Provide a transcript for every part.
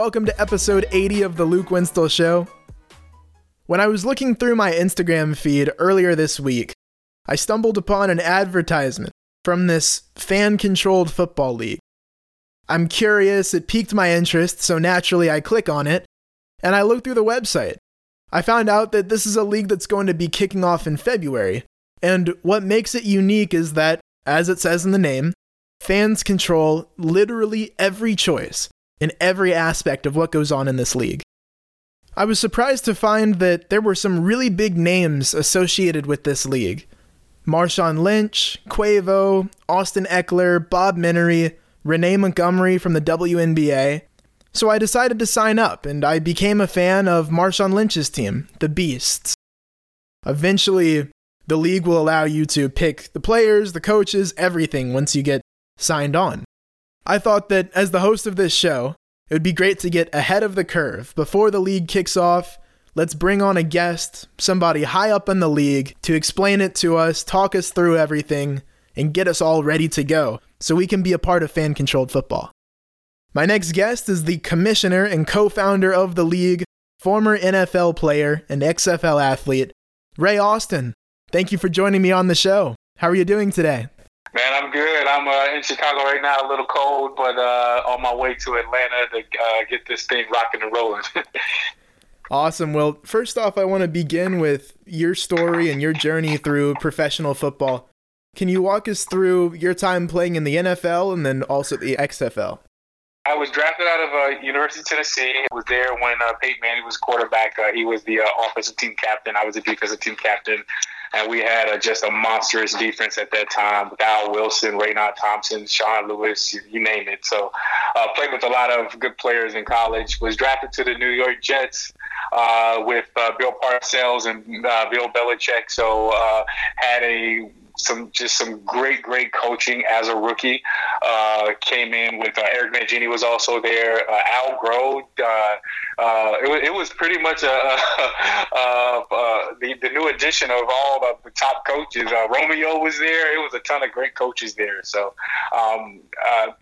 Welcome to episode 80 of The Luke Winstel Show. When I was looking through my Instagram feed earlier this week, I stumbled upon an advertisement from this fan controlled football league. I'm curious, it piqued my interest, so naturally I click on it, and I look through the website. I found out that this is a league that's going to be kicking off in February, and what makes it unique is that, as it says in the name, fans control literally every choice in every aspect of what goes on in this league. I was surprised to find that there were some really big names associated with this league. Marshawn Lynch, Quavo, Austin Ekeler, Bob Menery, Renee Montgomery from the WNBA. So I decided to sign up and I became a fan of Marshawn Lynch's team, the Beasts. Eventually, the league will allow you to pick the players, the coaches, everything once you get signed on. I thought that as the host of this show, it would be great to get ahead of the curve before the league kicks off. Let's bring on a guest, somebody high up in the league, to explain it to us, talk us through everything, and get us all ready to go so we can be a part of fan controlled football. My next guest is the commissioner and co founder of the league, former NFL player and XFL athlete, Ray Austin. Thank you for joining me on the show. How are you doing today? Man, I'm good. I'm uh, in Chicago right now, a little cold, but uh, on my way to Atlanta to uh, get this thing rocking and rolling. awesome. Well, first off, I want to begin with your story and your journey through professional football. Can you walk us through your time playing in the NFL and then also the XFL? I was drafted out of uh, University of Tennessee. I was there when uh, Peyton Manning was quarterback. Uh, he was the uh, offensive team captain. I was the defensive team captain and we had a, just a monstrous defense at that time with Al Wilson, Raynaud Thompson, Sean Lewis, you, you name it. So uh, played with a lot of good players in college. Was drafted to the New York Jets uh, with uh, Bill Parcells and uh, Bill Belichick. So uh, had a some just some great great coaching as a rookie. Uh, came in with uh, Eric Mangini was also there. Uh, Al Groh. Uh, uh, it, was, it was pretty much a, a, the, the new addition of all of the top coaches. Uh, Romeo was there. It was a ton of great coaches there. So um,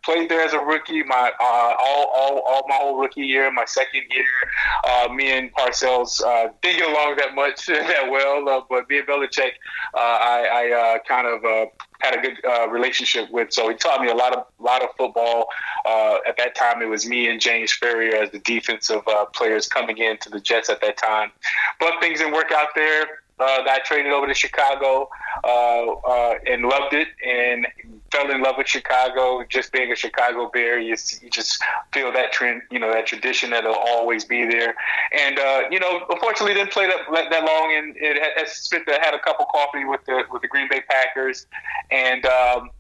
played there as a rookie. My all, all all my whole rookie year. My second year, me and Parcells didn't get along that much that well. but me and Belichick, I, I kind of uh, had a good uh, relationship with. So he taught me a lot of lot of football. Uh, at that time, it was me and James Farrior as the defensive uh, players coming into the Jets at that time. But things didn't work out there. Uh, I traded over to Chicago uh, and loved it, and fell in love with Chicago. Just being a Chicago Bear, you, you just feel that trend, you know, that tradition that'll always be there. And uh, you know, unfortunately, didn't play that that long, and it had, spent had a cup of coffee with the with the Green Bay Packers, and um,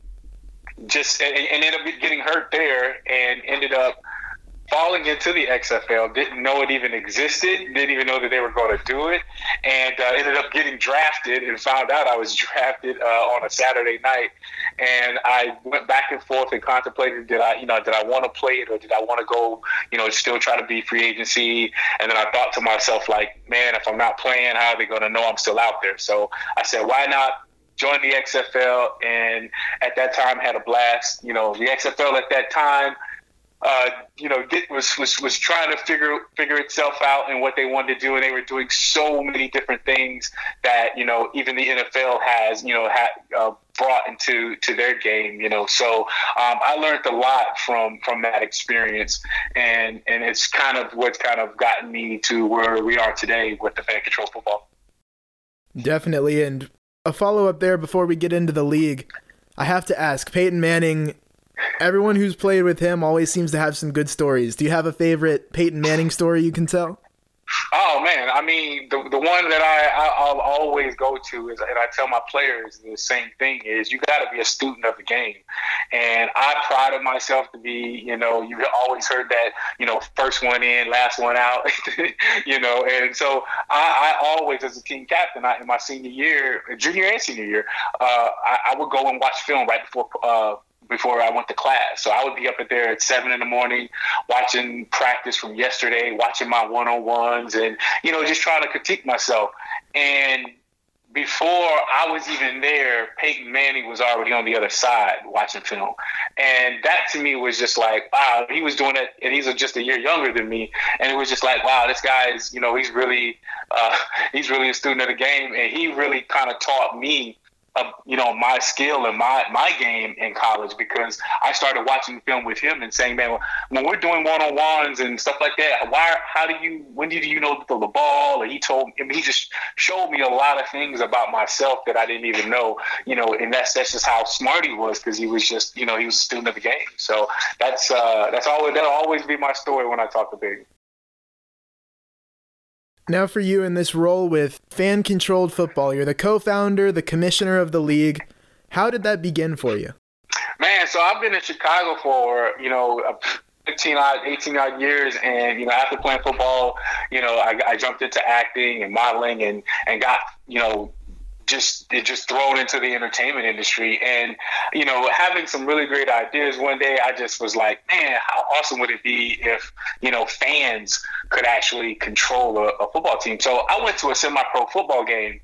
just and, and ended up getting hurt there, and ended up falling into the XFL, didn't know it even existed, didn't even know that they were going to do it, and uh, ended up getting drafted and found out I was drafted uh, on a Saturday night. And I went back and forth and contemplated, did I, you know, did I want to play it or did I want to go, you know, still try to be free agency? And then I thought to myself, like, man, if I'm not playing, how are they going to know I'm still out there? So I said, why not join the XFL? And at that time, had a blast. You know, the XFL at that time uh, you know, get, was, was was trying to figure figure itself out and what they wanted to do, and they were doing so many different things that you know even the NFL has you know had uh, brought into to their game. You know, so um, I learned a lot from from that experience, and and it's kind of what's kind of gotten me to where we are today with the fan control football. Definitely, and a follow up there before we get into the league. I have to ask, Peyton Manning Everyone who's played with him always seems to have some good stories. Do you have a favorite Peyton Manning story you can tell? Oh man, I mean the the one that I, I will always go to is, and I tell my players the same thing is you got to be a student of the game, and I prided myself to be you know you always heard that you know first one in last one out, you know, and so I, I always as a team captain I, in my senior year, junior and senior year, uh, I, I would go and watch film right before uh, before I went to class. So I would be up at there at seven in the morning, watching practice from yesterday, watching my one on ones, and you know just trying to critique myself. And before I was even there, Peyton Manning was already on the other side watching film. And that to me was just like, wow, he was doing it, and he's just a year younger than me. And it was just like, wow, this guy is, you know, he's really, uh, he's really a student of the game, and he really kind of taught me you know my skill and my my game in college because I started watching film with him and saying, man, when we're doing one on ones and stuff like that, why? How do you? When did you know throw the ball? And he told me, he just showed me a lot of things about myself that I didn't even know. You know, and that's that's just how smart he was because he was just you know he was a student of the game. So that's uh, that's always that'll always be my story when I talk to Big. Now, for you in this role with fan controlled football, you're the co founder, the commissioner of the league. How did that begin for you? Man, so I've been in Chicago for, you know, uh, 15 odd, 18 odd years. And, you know, after playing football, you know, I, I jumped into acting and modeling and, and got, you know, just just thrown into the entertainment industry. And you know having some really great ideas one day i just was like man how awesome would it be if you know fans could actually control a, a football team? So i went to a semi-pro football game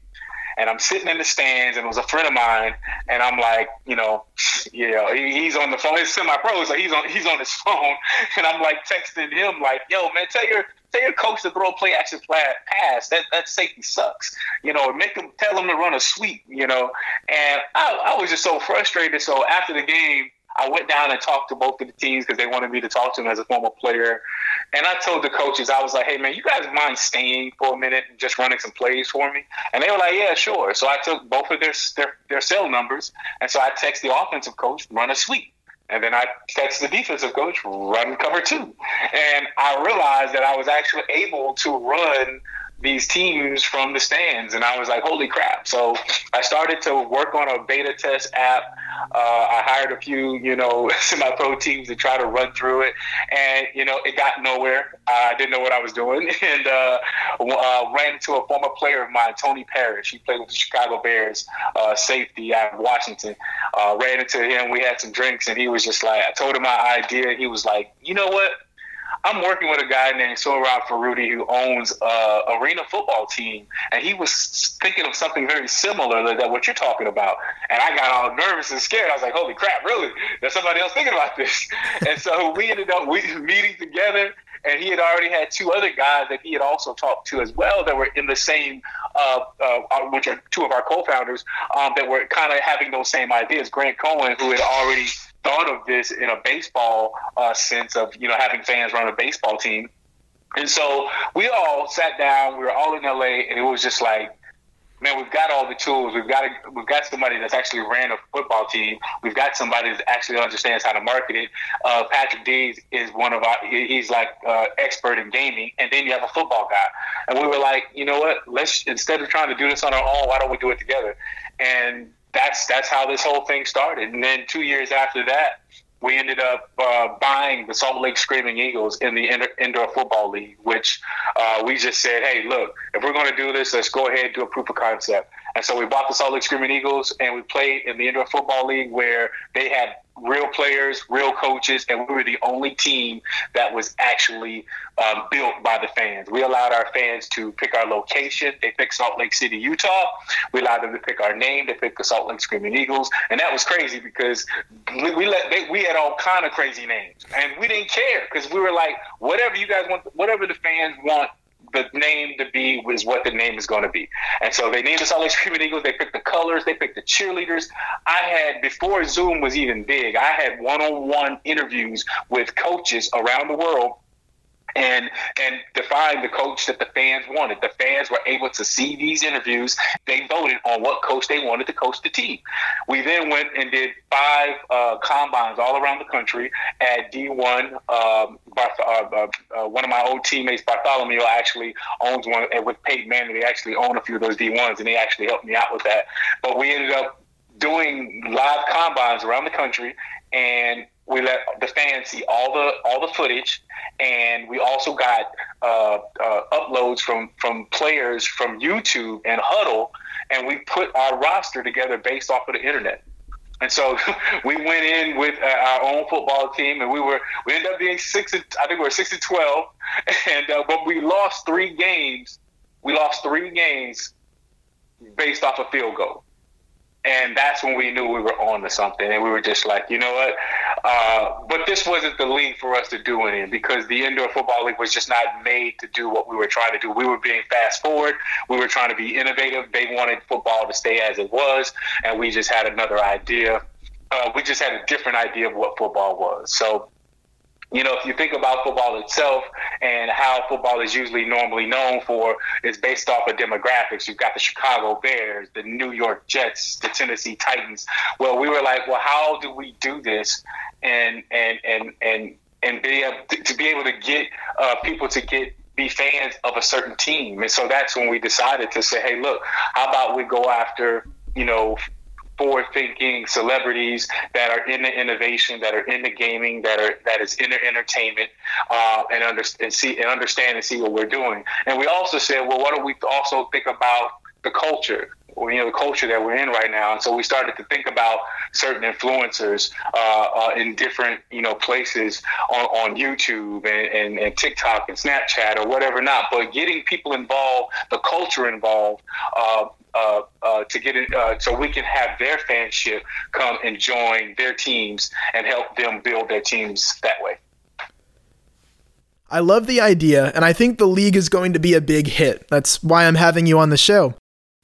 and I'm sitting in the stands, and it was a friend of mine, and I'm like, you know, he, he's on the phone. He's semi-pro, so he's on he's on his phone, and I'm like texting him, like, yo, man, tell your tell your coach to throw a play action pass. That that safety sucks, you know. Make him tell him to run a sweep, you know. And I, I was just so frustrated. So after the game. I went down and talked to both of the teams because they wanted me to talk to them as a former player. And I told the coaches, I was like, hey, man, you guys mind staying for a minute and just running some plays for me? And they were like, yeah, sure. So I took both of their, their, their cell numbers. And so I text the offensive coach, run a sweep. And then I text the defensive coach, run cover two. And I realized that I was actually able to run these teams from the stands. And I was like, holy crap. So I started to work on a beta test app. Uh, I hired a few, you know, semi pro teams to try to run through it. And, you know, it got nowhere. I didn't know what I was doing. And uh, uh, ran into a former player of mine, Tony Parrish. He played with the Chicago Bears, uh, safety out of Washington. Uh, ran into him. We had some drinks, and he was just like, I told him my idea. He was like, you know what? I'm working with a guy named Sohrob Farudi who owns a arena football team, and he was thinking of something very similar to that what you're talking about. And I got all nervous and scared. I was like, "Holy crap! Really? There's somebody else thinking about this." and so we ended up we meeting together, and he had already had two other guys that he had also talked to as well that were in the same, uh, uh, which are two of our co-founders um, that were kind of having those same ideas. Grant Cohen, who had already thought of this in a baseball uh, sense of you know having fans run a baseball team. And so we all sat down. We were all in LA, and it was just like, man, we've got all the tools. We've got a, we've got somebody that's actually ran a football team. We've got somebody that actually understands how to market it. Uh, Patrick Dees is one of our. He's like uh, expert in gaming, and then you have a football guy. And we were like, you know what? Let's instead of trying to do this on our own, why don't we do it together? And that's that's how this whole thing started. And then two years after that, we ended up uh, buying the Salt Lake Screaming Eagles in the indoor football league, which uh, we just said, hey, look, if we're going to do this, let's go ahead and do a proof of concept. And so we bought the Salt Lake Screaming Eagles, and we played in the indoor football league where they had real players, real coaches, and we were the only team that was actually um, built by the fans. We allowed our fans to pick our location. They picked Salt Lake City, Utah. We allowed them to pick our name. They picked the Salt Lake Screaming Eagles, and that was crazy because we, we let they, we had all kind of crazy names, and we didn't care because we were like, whatever you guys want, whatever the fans want the name to be is what the name is going to be. And so they named the Salt Lake Screaming Eagles. They picked the colors. They picked the cheerleaders. I had, before Zoom was even big, I had one on one interviews with coaches around the world and and define the coach that the fans wanted. The fans were able to see these interviews. They voted on what coach they wanted to coach the team. We then went and did five uh, combines all around the country at D1. Um, Barth- uh, uh, uh, one of my old teammates, Bartholomew, actually owns one, and with Peyton Manning, they actually own a few of those D1s, and they actually helped me out with that. But we ended up doing live combines around the country, and we let the fans see all the all the footage, and we also got uh, uh, uploads from from players from YouTube and Hudl, and we put our roster together based off of the internet. And so we went in with uh, our own football team, and we were we ended up being six. And, I think we were six and twelve, and uh, but we lost three games. We lost three games based off a field goal. And that's when we knew we were on to something. And we were just like, you know what? Uh, but this wasn't the league for us to do it in because the indoor football league was just not made to do what we were trying to do. We were being fast forward. We were trying to be innovative. They wanted football to stay as it was. And we just had another idea. Uh, we just had a different idea of what football was. So you know, if you think about football itself and how football is usually normally known for, is based off of demographics. You've got the Chicago Bears, the New York Jets, the Tennessee Titans. Well, we were like, well, how do we do this and and and and and be able to, to be able to get uh, people to get be fans of a certain team. And so that's when we decided to say, hey, look, how about we go after, you know, forward thinking celebrities that are in the innovation, that are in the gaming, that are that is in the entertainment, uh, and, under, and see and understand and see what we're doing. And we also said, well, why don't we also think about the culture? you know the culture that we're in right now, and so we started to think about certain influencers uh, uh, in different you know places on, on YouTube and, and, and, TikTok and Snapchat or whatever not. But getting people involved, the culture involved, uh, uh, uh, to get it uh, so we can have their fanship come and join their teams and help them build their teams that way. I love the idea, and I think the league is going to be a big hit. That's why I'm having you on the show.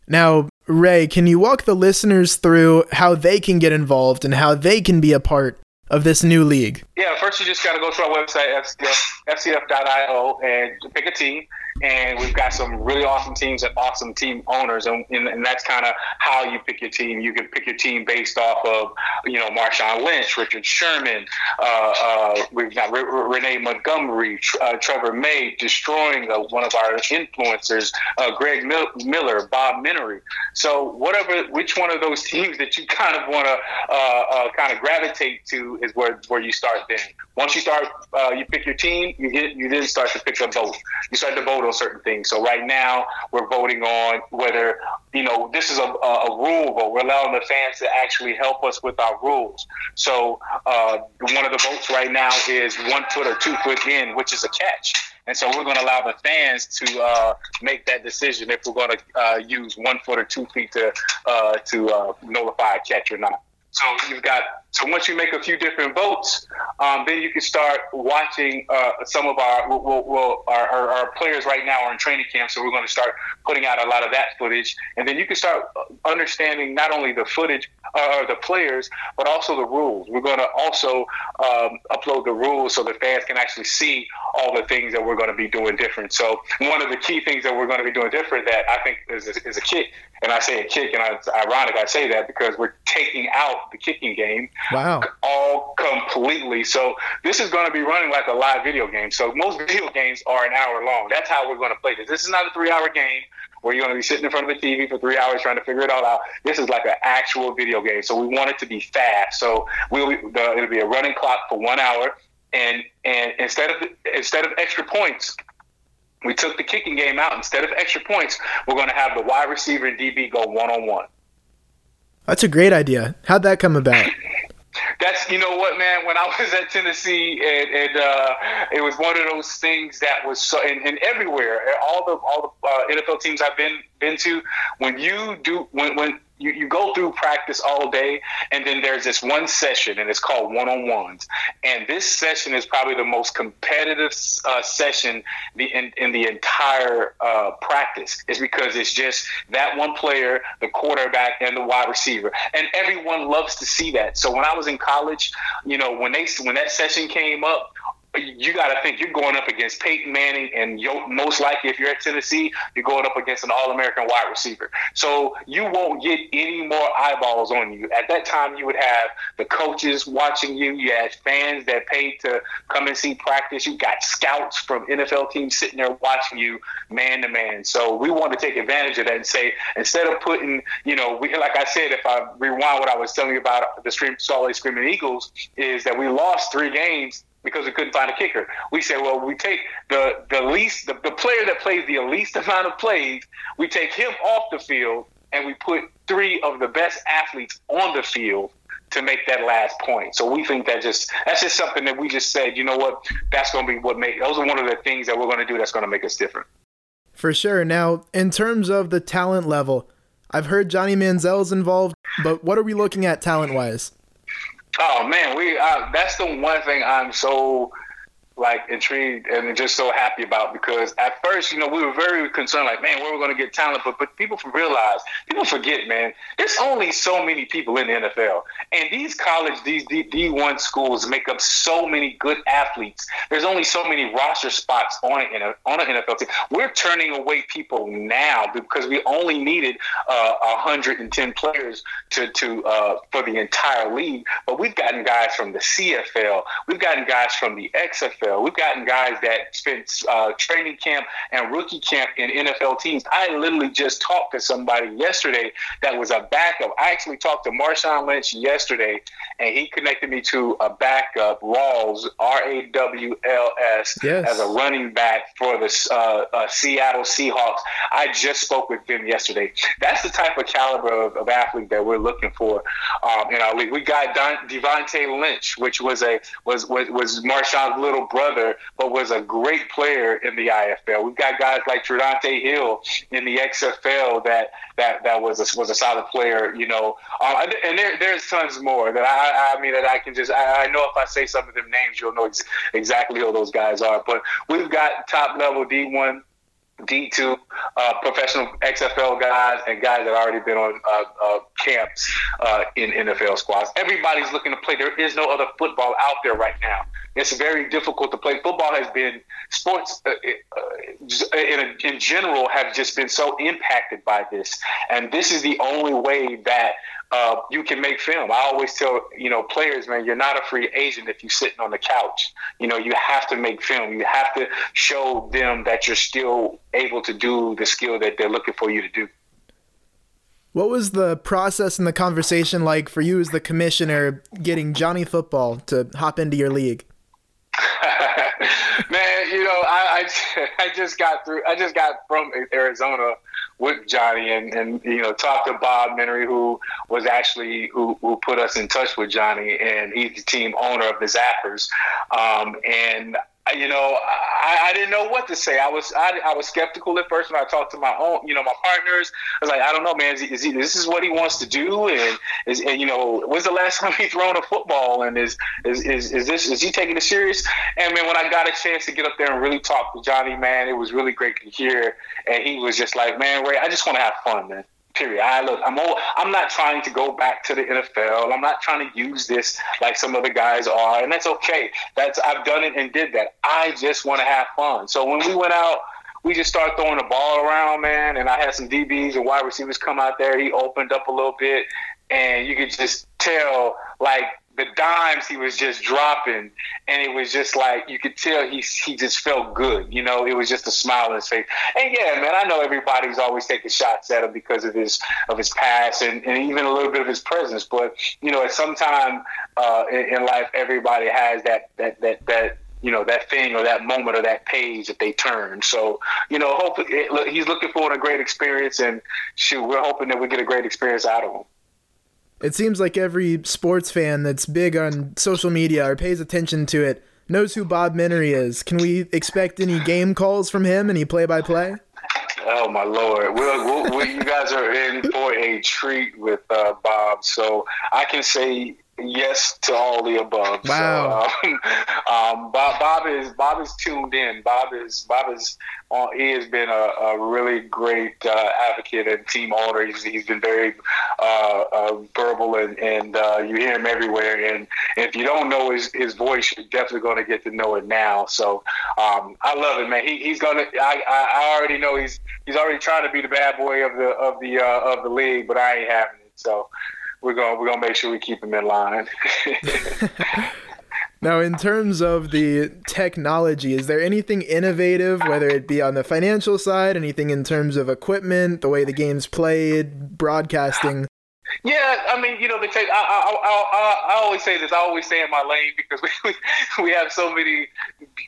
Now, Ray, can you walk the listeners through how they can get involved and how they can be a part of this new league? Yeah, first you just got to go to our website, FCF, FCF.io, and pick a team and we've got some really awesome teams and awesome team owners, and, and, and that's kind of how you pick your team. You can pick your team based off of you know Marshawn Lynch, Richard Sherman, uh, uh, we've got R- Renee Montgomery, uh, Trevor May, Deestroying uh, one of our influencers, uh, Greg Mil- Miller, Bob Menery. So whatever, which one of those teams that you kind of want to uh, kind of gravitate to is where where you start. Then once you start, you pick your team, you get you then start to pick a vote. You start to vote on certain things. So right now we're voting on whether you know this is a, a rule vote. We're allowing the fans to actually help us with our rules. So uh, one of the votes right now is one foot or two foot in, which is a catch. And so we're going to allow the fans to uh, make that decision if we're going to uh, use one foot or two feet to uh, to uh, notify a catch or not. So you've got so once you make a few different votes, um, then you can start watching uh, some of our, we'll, we'll, our, our, our players right now are in training camp, so we're going to start putting out a lot of that footage, and then you can start understanding not only the footage uh, the players, but also the rules. We're going to also um, upload the rules so the fans can actually see all the things that we're going to be doing different. So one of the key things that we're going to be doing different that I think is, is a kick, and I say a kick, and it's ironic I say that because we're taking out the kicking game Wow. All completely. So this is going to be running like a live video game. So most video games are an hour long. That's how we're going to play this. This is not a three hour game where you're going to be sitting in front of a TV for three hours trying to figure it all out. This is like an actual video game. So we want it to be fast. So we'll be, the, it'll be a running clock for one hour. And, and instead of instead of extra points, we took the kicking game out. Instead of extra points, we're going to have the wide receiver and DB go one on one. That's a great idea. How'd that come about? that's you know what, man. When I was at Tennessee, and, and uh, it was one of those things that was so, and, and everywhere, all the all the uh, NFL teams I've been been to, when you do when when you, you go through practice all day and then there's this one session and it's called one-on-ones. And this session is probably the most competitive uh, session the, in, in the entire uh, practice. Is because it's just that one player the quarterback and the wide receiver. And everyone loves to see that. So when i was in college you know when they when that session came up you got to think you're going up against Peyton Manning, and most likely, if you're at Tennessee, you're going up against an All-American wide receiver. So you won't get any more eyeballs on you. At that time, you would have the coaches watching you. You had fans that paid to come and see practice. You got scouts from NFL teams sitting there watching you man to man. So we want to take advantage of that and say instead of putting, you know, we, like I said, if I rewind what I was telling you about the Salt Lake Screaming Eagles, is that we lost three games because we couldn't find a kicker. We said, well, we take the the least the, the player that plays the least amount of plays, we take him off the field and we put three of the best athletes on the field to make that last point. So we think that just that's just something that we just said, you know what, that's going to be what make those are one of the things that we're going to do that's going to make us different. For sure. Now, in terms of the talent level, I've heard Johnny Manziel's involved, but what are we looking at talent wise? Oh man, we uh, that's the one thing I'm so like intrigued and just so happy about because at first, you know, we were very concerned, like, man, where are we going to get talent? But but people realize, people forget, man, there's only so many people in the NFL, and these college, these D one schools make up so many good athletes. There's only so many roster spots on in on an NFL team. We're turning away people now because we only needed uh, 110 players to to uh, for the entire league, but we've gotten guys from the CFL, we've gotten guys from the XFL. NFL. We've gotten guys that spent uh, training camp and rookie camp in NFL teams. I literally just talked to somebody yesterday that was a backup. I actually talked to Marshawn Lynch yesterday, and he connected me to a backup, Rawls, R A W L S, yes. as a running back for the uh, uh, Seattle Seahawks. I just spoke with them yesterday. That's the type of caliber of, of athlete that we're looking for um, in our league. We got Don, Devontae Lynch, which was a was was, was Marshawn's little brother, but was a great player in the IFL. We've got guys like Tradante Hill in the XFL that that that was a, was a solid player. You know, um, and there, there's tons more that I I mean that I can just I, I know if I say some of them names, you'll know ex- exactly who those guys are. But we've got top level D1 D2 uh, professional XFL guys and guys that already been on uh, uh, camps uh, in NFL squads. Everybody's looking to play. There is no other football out there right now. It's very difficult to play. Football has been sports uh, uh, in, in general have just been so impacted by this, and this is the only way that uh, you can make film. I always tell you know players, man, you're not a free agent if you're sitting on the couch. You know, you have to make film. You have to show them that you're still able to do the skill that they're looking for you to do. What was the process and the conversation like for you as the commissioner getting Johnny Football to hop into your league? Man, you know, I, I, I just got through. I just got from Arizona with Johnny, and and you know, talked to Bob Menery, who was actually who who put us in touch with Johnny, and he's the team owner of the Zappers. Um, and you know, I, I, didn't know what to say. I was I, I was skeptical at first when I talked to my own, you know, my partners. I was like, I don't know, man. Is he, is he this is what he wants to do? And is and you know, when's the last time he thrown a football? And is is is, is this is he taking it serious? And man, when I got a chance to get up there and really talk to Johnny, man, it was really great to hear. And he was just like, man, Ray, I just want to have fun, man. Period. I look. I'm. All, I'm not trying to go back to the NFL. I'm not trying to use this like some other guys are, and that's okay. That's I've done it and did that. I just want to have fun. So when we went out, we just started throwing the ball around, man. And I had some DBs and wide receivers come out there. He opened up a little bit, and you could just tell like the dimes he was just dropping, and it was just like you could tell he he just felt good. You know, it was just a smile on his face. And yeah, man, I know everybody's always taking shots at him because of his of his past and, and even a little bit of his presence. But you know, at some time uh, in, in life, everybody has that that that that you know that thing or that moment or that page that they turn. So you know, hopefully he's looking for a great experience, and shoot, we're hoping that we get a great experience out of him. It seems like every sports fan that's big on social media or pays attention to it knows who Bob Menery is. Can we expect any game calls from him? Any play-by-play? Oh my lord! We're, you guys are in for a treat with uh, Bob. So I can say yes to all the above. Wow. So, um, um, Bob, Bob is Bob is tuned in. Bob is Bob is uh, he has been a, a really great uh, advocate and team owner. He's, he's been very uh, uh verbal and, and uh, you hear him everywhere. And if you don't know his, his voice, you're definitely going to get to know it now. So um, I love it, man. He, he's gonna. I, I already know he's he's already trying to be the bad boy of the of the uh, of the league, but I ain't having it. So we're gonna we're gonna make sure we keep him in line. now, in terms of the technology, is there anything innovative, whether it be on the financial side, anything in terms of equipment, the way the game's played, broadcasting? Yeah, I mean, you know, the I, I, I, I, always say this. I always stay in my lane because we, we have so many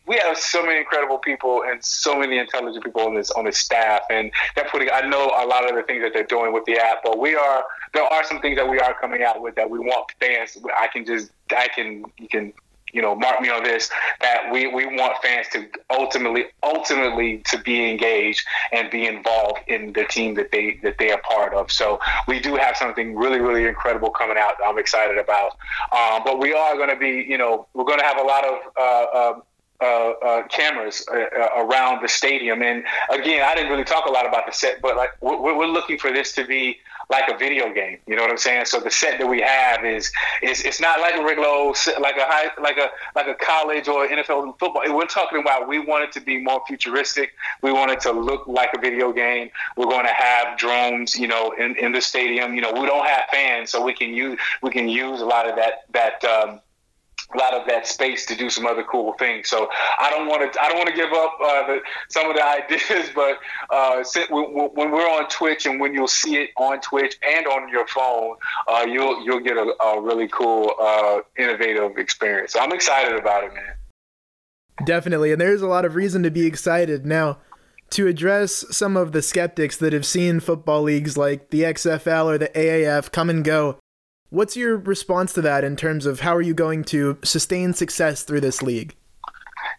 we have so many incredible people and so many intelligent people on this on this staff, and they're putting. I know a lot of the things that they're doing with the app, but we are there are some things that we are coming out with that we want fans. I can just I can you can you know, mark me on this, that we, we want fans to ultimately, ultimately to be engaged and be involved in the team that they, that they are part of. So we do have something really, really incredible coming out I'm excited about. Um, but we are going to be, you know, we're going to have a lot of, uh, um, uh, uh, cameras uh, uh, around the stadium. And again, I didn't really talk a lot about the set, but like we're, we're, looking for this to be like a video game. You know what I'm saying? So the set that we have is is it's not like a regular old like a high like a like a college or NFL football. We're talking about we want it to be more futuristic. We want it to look like a video game. We're going to have drones, you know, in, in the stadium. You know, we don't have fans, so we can use we can use a lot of that that. Um, lot of that space to do some other cool things. So I don't want to I don't want to give up uh, the, some of the ideas, but uh, when we're on Twitch and when you'll see it on Twitch and on your phone, uh, you'll you'll get a, a really cool, uh, innovative experience. So I'm excited about it, man. Definitely, and there's a lot of reason to be excited now. To address some of the skeptics that have seen football leagues like the XFL or the AAF come and go, What's your response to that in terms of how are you going to sustain success through this league?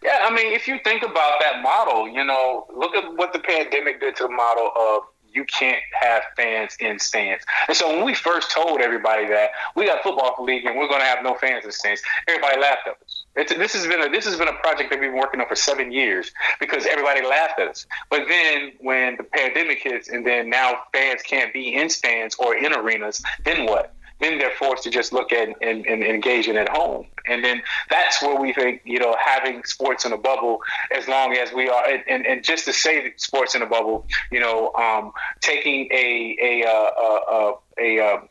Yeah, I mean, if you think about that model, you know, look at what the pandemic did to the model of you can't have fans in stands. And so when we first told everybody that we got football league and we're going to have no fans in stands, everybody laughed at us. It's, this has been a this has been a project that we've been working on for seven years because everybody laughed at us. But then when the pandemic hits and then now fans can't be in stands or in arenas, then what? Then they're forced to just look at and, and, engage in at home. And then that's where we think, you know, having sports in a bubble, as long as we are, and, and just to say sports in a bubble, you know, um, taking a, a, uh, uh, a, a, a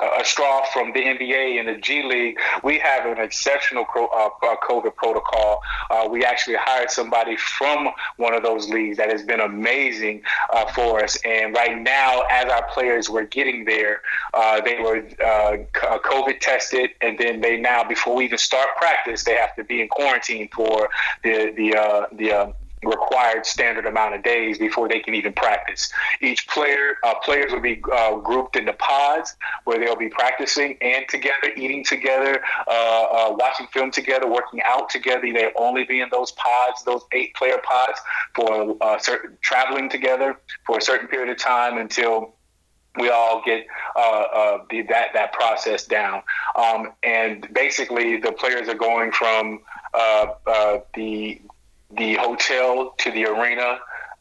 a straw from the NBA and the G League, we have an exceptional uh, uh, COVID protocol. Uh, we actually hired somebody from one of those leagues that has been amazing uh, for us. And right now, as our players were getting there, uh, they were uh, COVID tested, and then they now, before we even start practice, they have to be in quarantine for the the the required standard amount of days before they can even practice. Each player, uh, players will be uh, grouped into pods where they'll be practicing and together, eating together, uh, uh watching film together, working out together. They'll only be in those pods, those eight player pods, for uh, certain, traveling together for a certain period of time until we all get uh, uh, the, that that process down. Um, and basically, the players are going from uh, uh the the hotel to the arena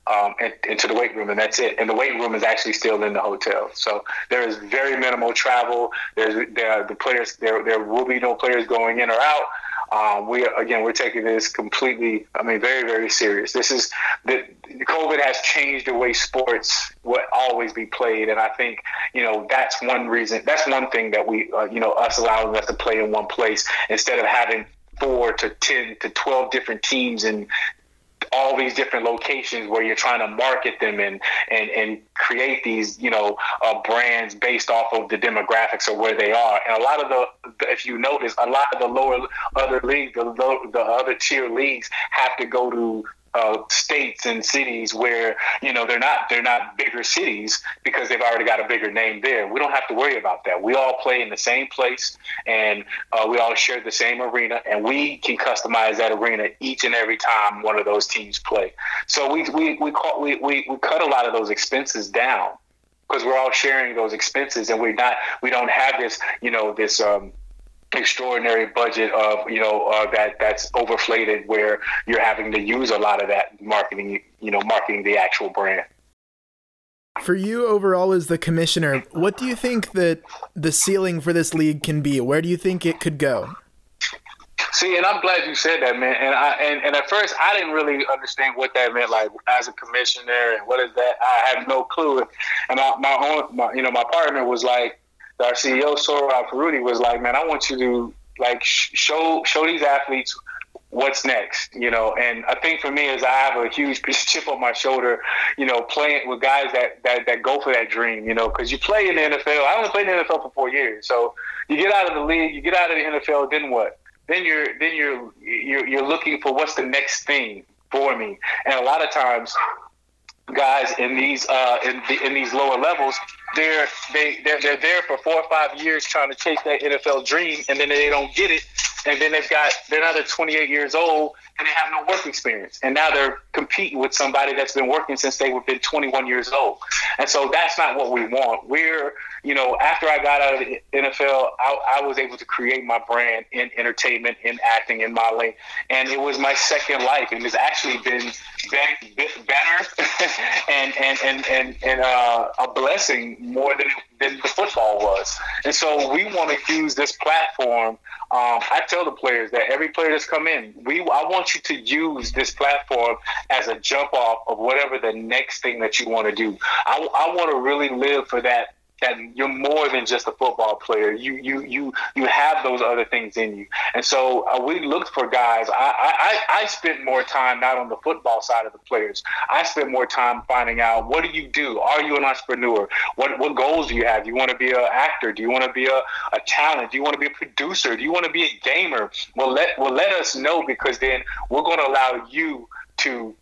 um, and, and, to the weight room, and that's it. And the weight room is actually still in the hotel, so there is very minimal travel. There's there the players there there will be no players going in or out. Um, we again we're taking this completely. I mean, very very serious. This is the COVID has changed the way sports will always be played, and I think you know that's one reason. That's one thing that we uh, you know us allowing us to play in one place instead of having four to 10 to 12 different teams in all these different locations where you're trying to market them and and, and create these you know uh, brands based off of the demographics of where they are. And a lot of the if you notice a lot of the lower other leagues the, the other tier leagues have to go to uh, states and cities where you know they're not they're not bigger cities because they've already got a bigger name there. We don't have to worry about that. We all play in the same place and uh, we all share the same arena, and we can customize that arena each and every time one of those teams play. So we we we, call, we, we, we cut a lot of those expenses down because we're all sharing those expenses, and we're not we don't have this you know this um, extraordinary budget of you know uh, that that's overflated where you're having to use a lot of that marketing you know marketing the actual brand for you overall as the commissioner what do you think that the ceiling for this league can be where do you think it could go See, and I'm glad you said that, man. And I and, and at first I didn't really understand what that meant, like as a commissioner and what is that. I have no clue. And my, my own, my, you know, my partner was like, our CEO Sohrob Farudi was like, man, I want you to like show show these athletes what's next, you know. And I think for me is I have a huge chip on my shoulder, you know, playing with guys that that, that go for that dream, you know, because you play in the NFL. I only played in the NFL for four years, so you get out of the league, you get out of the NFL, then what? Then you're then you're you're, you're looking for what's the next thing for me, and a lot of times guys in these uh, in, the, in these lower levels, they're they they're, they're there for four or five years trying to chase that NFL dream, and then they don't get it, and then they've got they're now they're 28 years old and they have no work experience, and now they're competing with somebody that's been working since they were been 21 years old, and so that's not what we want. We're you know after I got out of the NFL, I, I was able to create my brand in entertainment, in acting, in modeling, and it was my second life, and it's actually been better and and and and, and uh, a blessing more than than the football was. And so we want to use this platform. Um, I tell the players that every player that's come in, we I want you to use this platform as a jump off of whatever the next thing that you want to do. I, I want to really live for that that you're more than just a football player. You you you you have those other things in you. And so uh, we looked for guys. I, I I spent more time not on the football side of the players. I spent more time finding out what do you do? Are you an entrepreneur? What what goals do you have? You want to be an actor? Do you want to be a, a talent? Do you want to be a producer? Do you want to be a gamer? Well let well let us know because then we're going to allow you to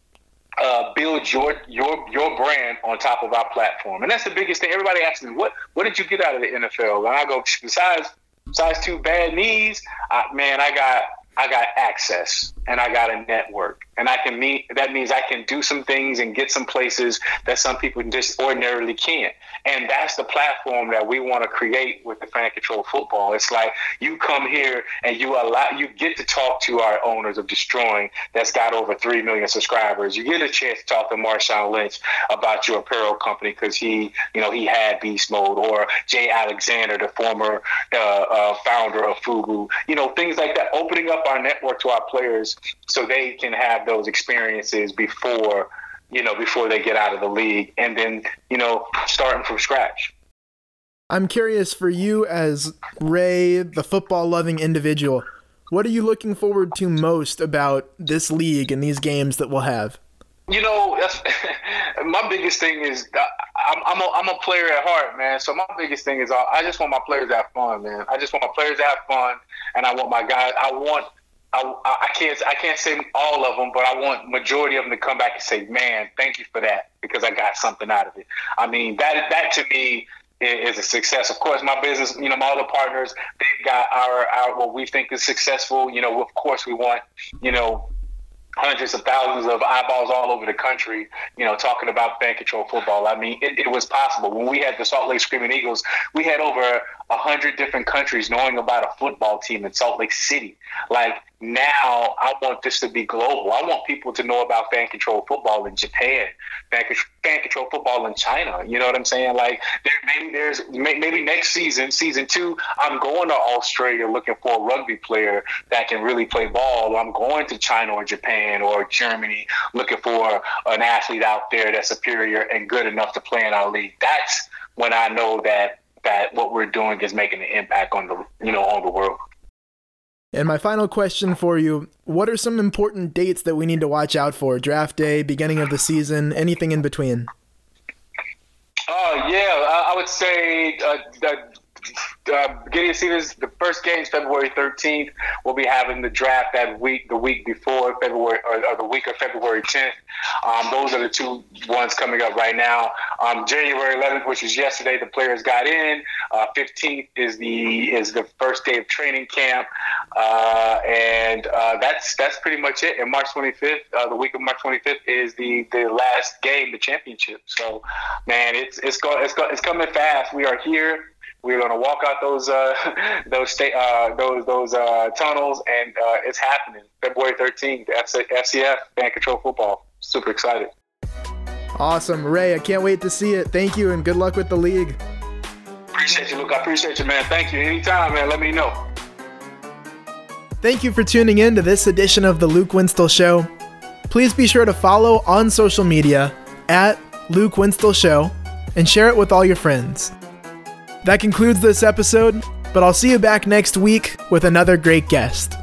uh, build your your your brand on top of our platform, and that's the biggest thing. Everybody asks me, "What what did you get out of the NFL?" And I go, besides besides two bad knees, I, man, I got I got access and I got a network and I can meet. That means I can do some things and get some places that some people just ordinarily can't. And that's the platform that we want to create with the fan control football. It's like you come here and you allow you get to talk to our owners of Deestroying that's got over three million subscribers. You get a chance to talk to Marshawn Lynch about your apparel company because he, you know, he had Beast Mode or Jay Alexander, the former uh, uh, founder of Fubu. You know, things like that. Opening up our network to our players so they can have those experiences before you know before they get out of the league and then you know starting from scratch. I'm curious for you as ray the football loving individual what are you looking forward to most about this league and these games that we'll have? You know my biggest thing is I'm, I'm, a, I'm a player at heart man. So my biggest thing is i just want my players to have fun man. I just want my players to have fun and i want my guys i want I, I can't I can't say all of them, but I want majority of them to come back and say, "Man, thank you for that because I got something out of it." I mean, that that to me is a success. Of course, my business, you know, my other partners, they've got our our what we think is successful. You know, of course, we want you know hundreds of thousands of eyeballs all over the country, you know, talking about fan control football. I mean, it, it was possible. When we had the Salt Lake Screaming Eagles, we had over a hundred different countries knowing about a football team in Salt Lake City. Like now, I want this to be global. I want people to know about fan control football in Japan, fan, fan control football in China. You know what I'm saying? Like there, maybe there's maybe next season, season two, I'm going to Australia looking for a rugby player that can really play ball. I'm going to China or Japan or Germany looking for an athlete out there that's superior and good enough to play in our league. That's when I know that that what we're doing is making an impact on the you know on the world. And my final question for you What are some important dates that we need to watch out for? Draft day, beginning of the season, anything in between? Oh, uh, yeah. I, I would say uh, uh, beginning of season, the first game is February 13th. We'll be having the draft that week, the week before February, or, or the week of February 10th. Um, those are the two ones coming up right now. Um, January 11th, which is yesterday, the players got in. Uh, 15th is the is the first day of training camp, uh, and uh, that's that's pretty much it. And March 25th, uh, the week of March 25th, is the the last game, the championship. So, man, it's it's go, it's go, it's coming fast. We are here we're going to walk out those uh, those state uh, those those uh, tunnels, and uh, it's happening. February 13th, FCF Fan Control Football. Super excited. Awesome, Ray! I can't wait to see it. Thank you, and good luck with the league. Appreciate you, Luke. I appreciate you, man. Thank you. Anytime, man. Let me know. Thank you for tuning in to this edition of the Luke Winstel Show. Please be sure to follow on social media at Luke Winstel Show and share it with all your friends. That concludes this episode, but I'll see you back next week with another great guest.